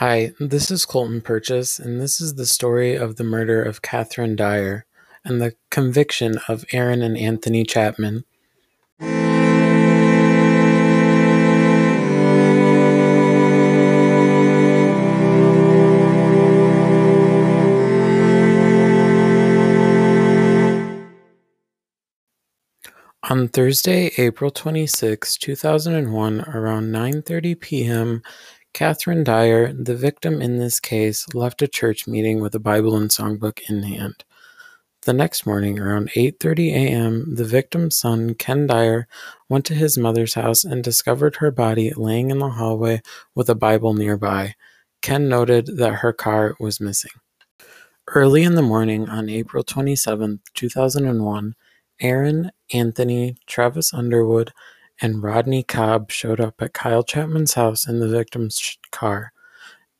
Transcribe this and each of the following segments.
Hi, this is Colton Purchase, and this is the story of the murder of Katherine Dyer and the conviction of Aaron and Anthony Chapman. On Thursday, April 26, 2001, around 9:30 p.m., Katherine Dyer, the victim in this case, left a church meeting with a Bible and songbook in hand. The next morning, around 8:30 a.m., the victim's son, Ken Dyer, went to his mother's house and discovered her body laying in the hallway with a Bible nearby. Ken noted that her car was missing. Early in the morning on April 27, 2001, Aaron, Anthony, Travis Underwood, and Rodney Cobb showed up at Kyle Chapman's house in the victim's car.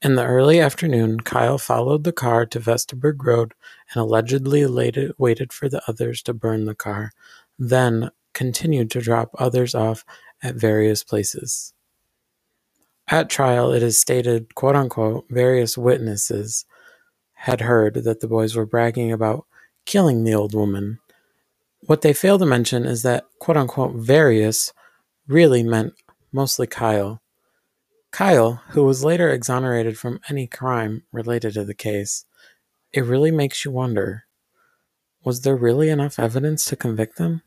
In the early afternoon, Kyle followed the car to Vesterberg Road and allegedly waited for the others to burn the car, then continued to drop others off at various places. At trial, it is stated, quote unquote, various witnesses had heard that the boys were bragging about killing the old woman what they fail to mention is that quote unquote various really meant mostly Kyle. Kyle, who was later exonerated from any crime related to the case, it really makes you wonder was there really enough evidence to convict them?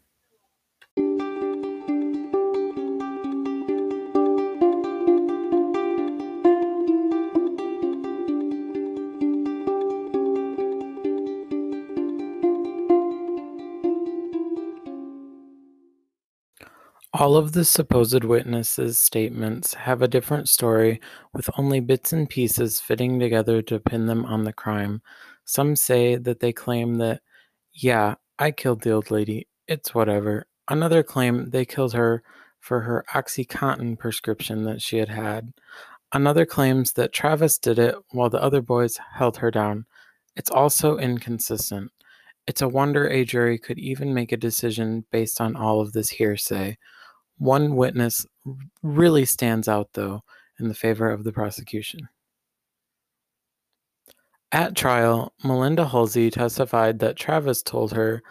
All of the supposed witnesses' statements have a different story, with only bits and pieces fitting together to pin them on the crime. Some say that they claim that, yeah, I killed the old lady, it's whatever. Another claim they killed her for her Oxycontin prescription that she had had. Another claims that Travis did it while the other boys held her down. It's also inconsistent. It's a wonder a jury could even make a decision based on all of this hearsay. One witness really stands out, though, in the favor of the prosecution. At trial, Melinda Halsey testified that Travis told her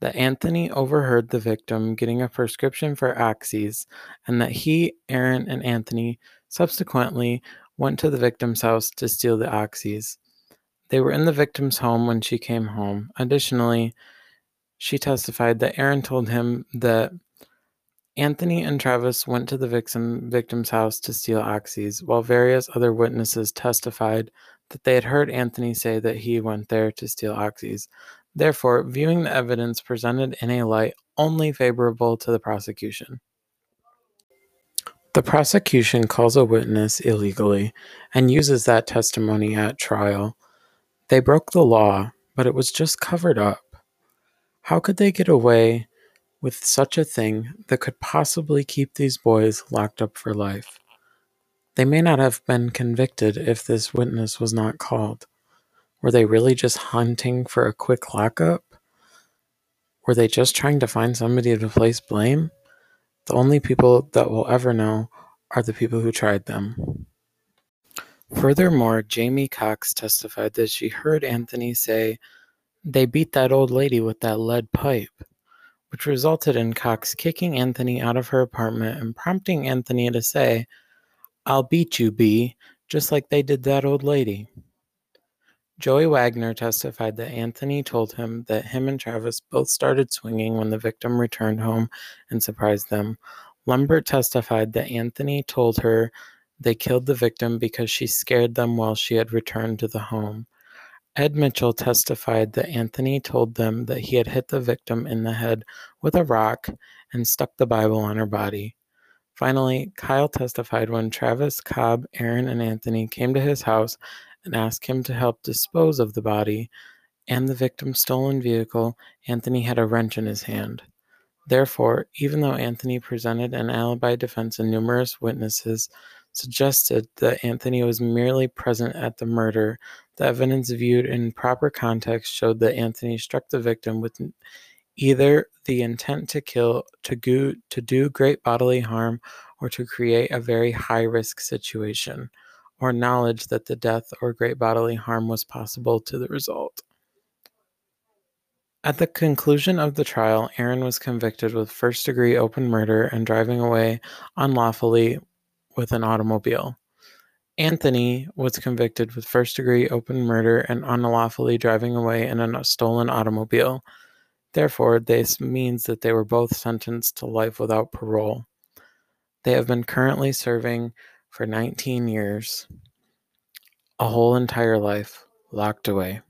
that Anthony overheard the victim getting a prescription for Oxys and that he, Aaron, and Anthony subsequently went to the victim's house to steal the Oxys. They were in the victim's home when she came home. Additionally, she testified that Aaron told him that Anthony and Travis went to the victim, victim's house to steal oxys, while various other witnesses testified that they had heard Anthony say that he went there to steal oxys. Therefore, viewing the evidence presented in a light only favorable to the prosecution. The prosecution calls a witness illegally and uses that testimony at trial. They broke the law, but it was just covered up. How could they get away with such a thing that could possibly keep these boys locked up for life. They may not have been convicted if this witness was not called. Were they really just hunting for a quick lockup? Were they just trying to find somebody to place blame? The only people that will ever know are the people who tried them. Furthermore, Jamie Cox testified that she heard Anthony say, They beat that old lady with that lead pipe which resulted in Cox kicking Anthony out of her apartment and prompting Anthony to say, I'll beat you, B, just like they did that old lady. Joey Wagner testified that Anthony told him that him and Travis both started swinging when the victim returned home and surprised them. Lambert testified that Anthony told her they killed the victim because she scared them while she had returned to the home. Ed Mitchell testified that Anthony told them that he had hit the victim in the head with a rock and stuck the Bible on her body. Finally, Kyle testified when Travis, Cobb, Aaron, and Anthony came to his house and asked him to help dispose of the body and the victim's stolen vehicle, Anthony had a wrench in his hand. Therefore, even though Anthony presented an alibi defense and numerous witnesses suggested that Anthony was merely present at the murder, the evidence viewed in proper context showed that Anthony struck the victim with either the intent to kill, to, go, to do great bodily harm, or to create a very high risk situation. or knowledge that the death or great bodily harm was possible to the result. At the conclusion of the trial, Aaron was convicted with first degree open murder and driving away unlawfully with an automobile. Anthony was convicted with first degree open murder and unlawfully driving away in a stolen automobile. Therefore, this means that they were both sentenced to life without parole. They have been currently serving for 19 years, a whole entire life locked away.